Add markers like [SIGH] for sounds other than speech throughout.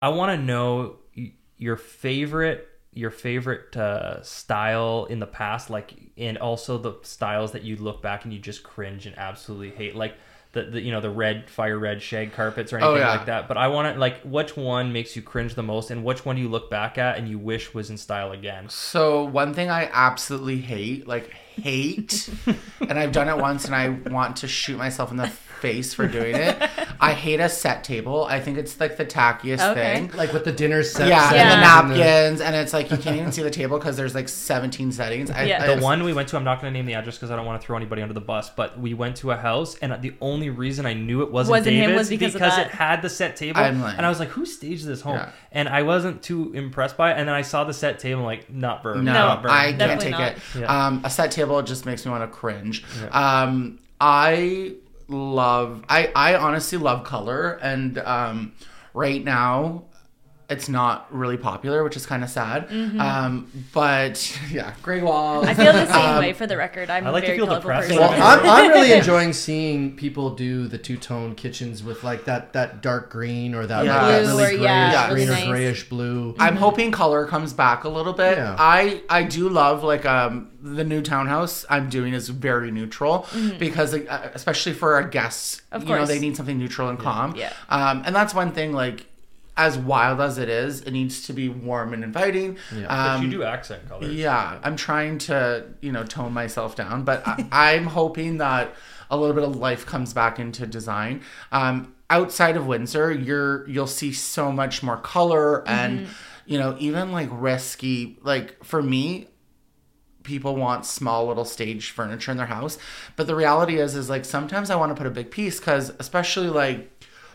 I want to know your favorite your favorite uh, style in the past, like, and also the styles that you look back and you just cringe and absolutely hate, like the, the you know the red fire red shag carpets or Oh, anything yeah. like that. But I want to like which one makes you cringe the most, and which one do you look back at and you wish was in style again? So one thing I absolutely hate, like hate, [LAUGHS] and I've done it once, and I want to shoot myself in the face for doing it. [LAUGHS] I hate a set table. I think it's like the tackiest Okay. thing. Like with the dinner set. Yeah, settings and the napkins, and it's like you can't even see the table because there's like 17 settings. I, Yeah. I The one we went to, I'm not going to name the address because I don't want to throw anybody under the bus, but we went to a house, and the only reason I knew it wasn't, Wasn't him David's was because of it had the set table, I'm and I was like, "Who staged this home?" Yeah. And I wasn't too impressed by it, and then I saw the set table, I'm like, "Not burned, No, not burned." I can't Definitely take not. it. Yeah. Um, a set table just makes me want to cringe. Um, I love. I I honestly love color, and um, right now. It's not really popular, which is kind of sad. Um, but [LAUGHS] yeah, gray walls. Mm-hmm. I feel the same Um, way for the record. I'm I like a to very feel depressed. person. Well, I'm, I'm really [LAUGHS] enjoying seeing people do the two tone kitchens with like that that dark green or that, Yeah. that Blue really or, yeah, grayish really green nice. or grayish blue. I'm hoping color comes back a little bit. Yeah. I I do love like um the new townhouse I'm doing is very neutral because uh, especially for our guests, Of you know, they need something neutral and calm. Yeah. Um, and that's one thing like as wild as it is, it needs to be warm and inviting. Yeah. But Um, you do accent colors. yeah, I'm trying to, you know, tone myself down, but I, [LAUGHS] I'm hoping that a little bit of life comes back into design. Um, outside of Windsor, you're you'll see so much more color and, you know, even like risky. Like for me, people want small little stage furniture in their house, but the reality is, is like sometimes I want to put a big piece because, especially like.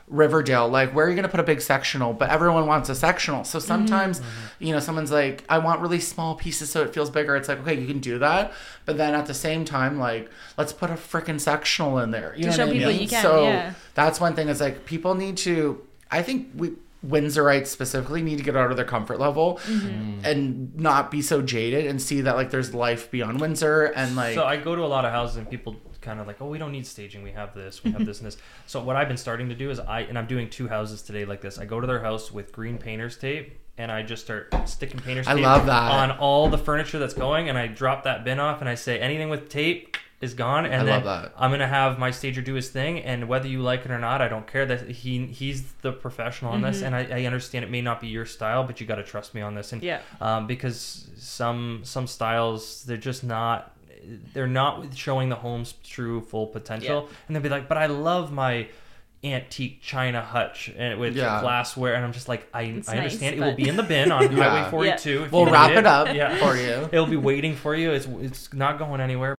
Riverdale, like where are you gonna put a big sectional? But everyone wants a sectional. So sometimes, you know, someone's like, I want really small pieces so it feels bigger. It's like, okay, you can do that. But then at the same time, like, let's put a freaking sectional in there. You To know show what I people mean? you can, so yeah. that's one thing is like people need to I think we Windsorites specifically need to get out of their comfort level Mm-hmm. and not be so jaded and see that like there's life beyond Windsor and like So I go to a lot of houses and people kind of like, oh, we don't need staging. We have this, we have [LAUGHS] this and this. So what I've been starting to do is I and I'm doing two houses today like this. I go to their house with green painters tape and I just start sticking painters I tape love that. on all the furniture that's going and I drop that bin off and I say anything with tape is gone and I then love that. I'm gonna have my stager do his thing and whether you like it or not I don't care that he he's the professional on this and I, I understand it may not be your style but you got to trust me on this and Yeah. um, because some some styles they're just not they're not showing the home's true full potential. And they'll be like but i love my antique china hutch and with Yeah. glassware. And i'm just like i, It's I nice, understand it will be in the bin on [LAUGHS] Yeah. highway 42 if we'll you wrap it up yeah. for you. it'll be waiting for you. It's it's not going anywhere